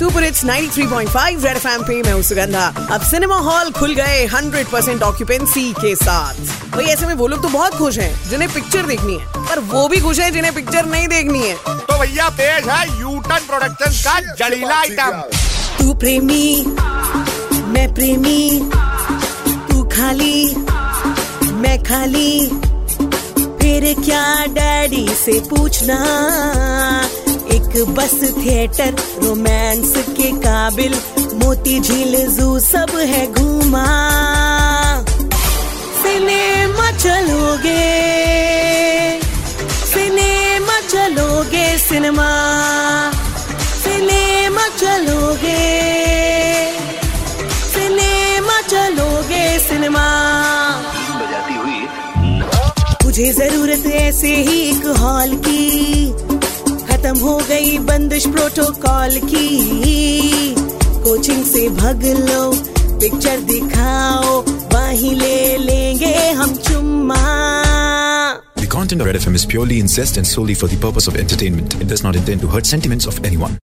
Super hits 93.5 red FM पे मैं हूँ सुगंधा। अब सिनेमा हॉल खुल गए 100% ऑक्यूपेंसी के साथ। भाई ऐसे में वो लोग तो बहुत खुश हैं जिन्हें पिक्चर देखनी है। पर वो भी खुश हैं जिन्हें पिक्चर नहीं देखनी है। तो भैया पेश है यूटन प्रोडक्शन का जड़ीला आइटम तू प्रेमी मैं प्रेमी तू खाली मैं खाली। फिर क्या डैडी से पूछना? एक बस थिएटर रोमांस के काबिल मोती झील जू सब है घूमा। सिनेमा चलोगे सिनेमा चलोगे सिनेमा सिनेमा चलोगे सिनेमा चलोगे सिनेमा। बजाती हुई मुझे ज़रूरत ऐसे ही एक हॉल की खत्म हो गई बंदिश प्रोटोकॉल की कोचिंग से भग लो पिक्चर दिखाओ वहीं ले लेंगे हम चुम्मा The content of Red FM is purely incest and solely for the purpose of entertainment. It does not intend to hurt sentiments of anyone.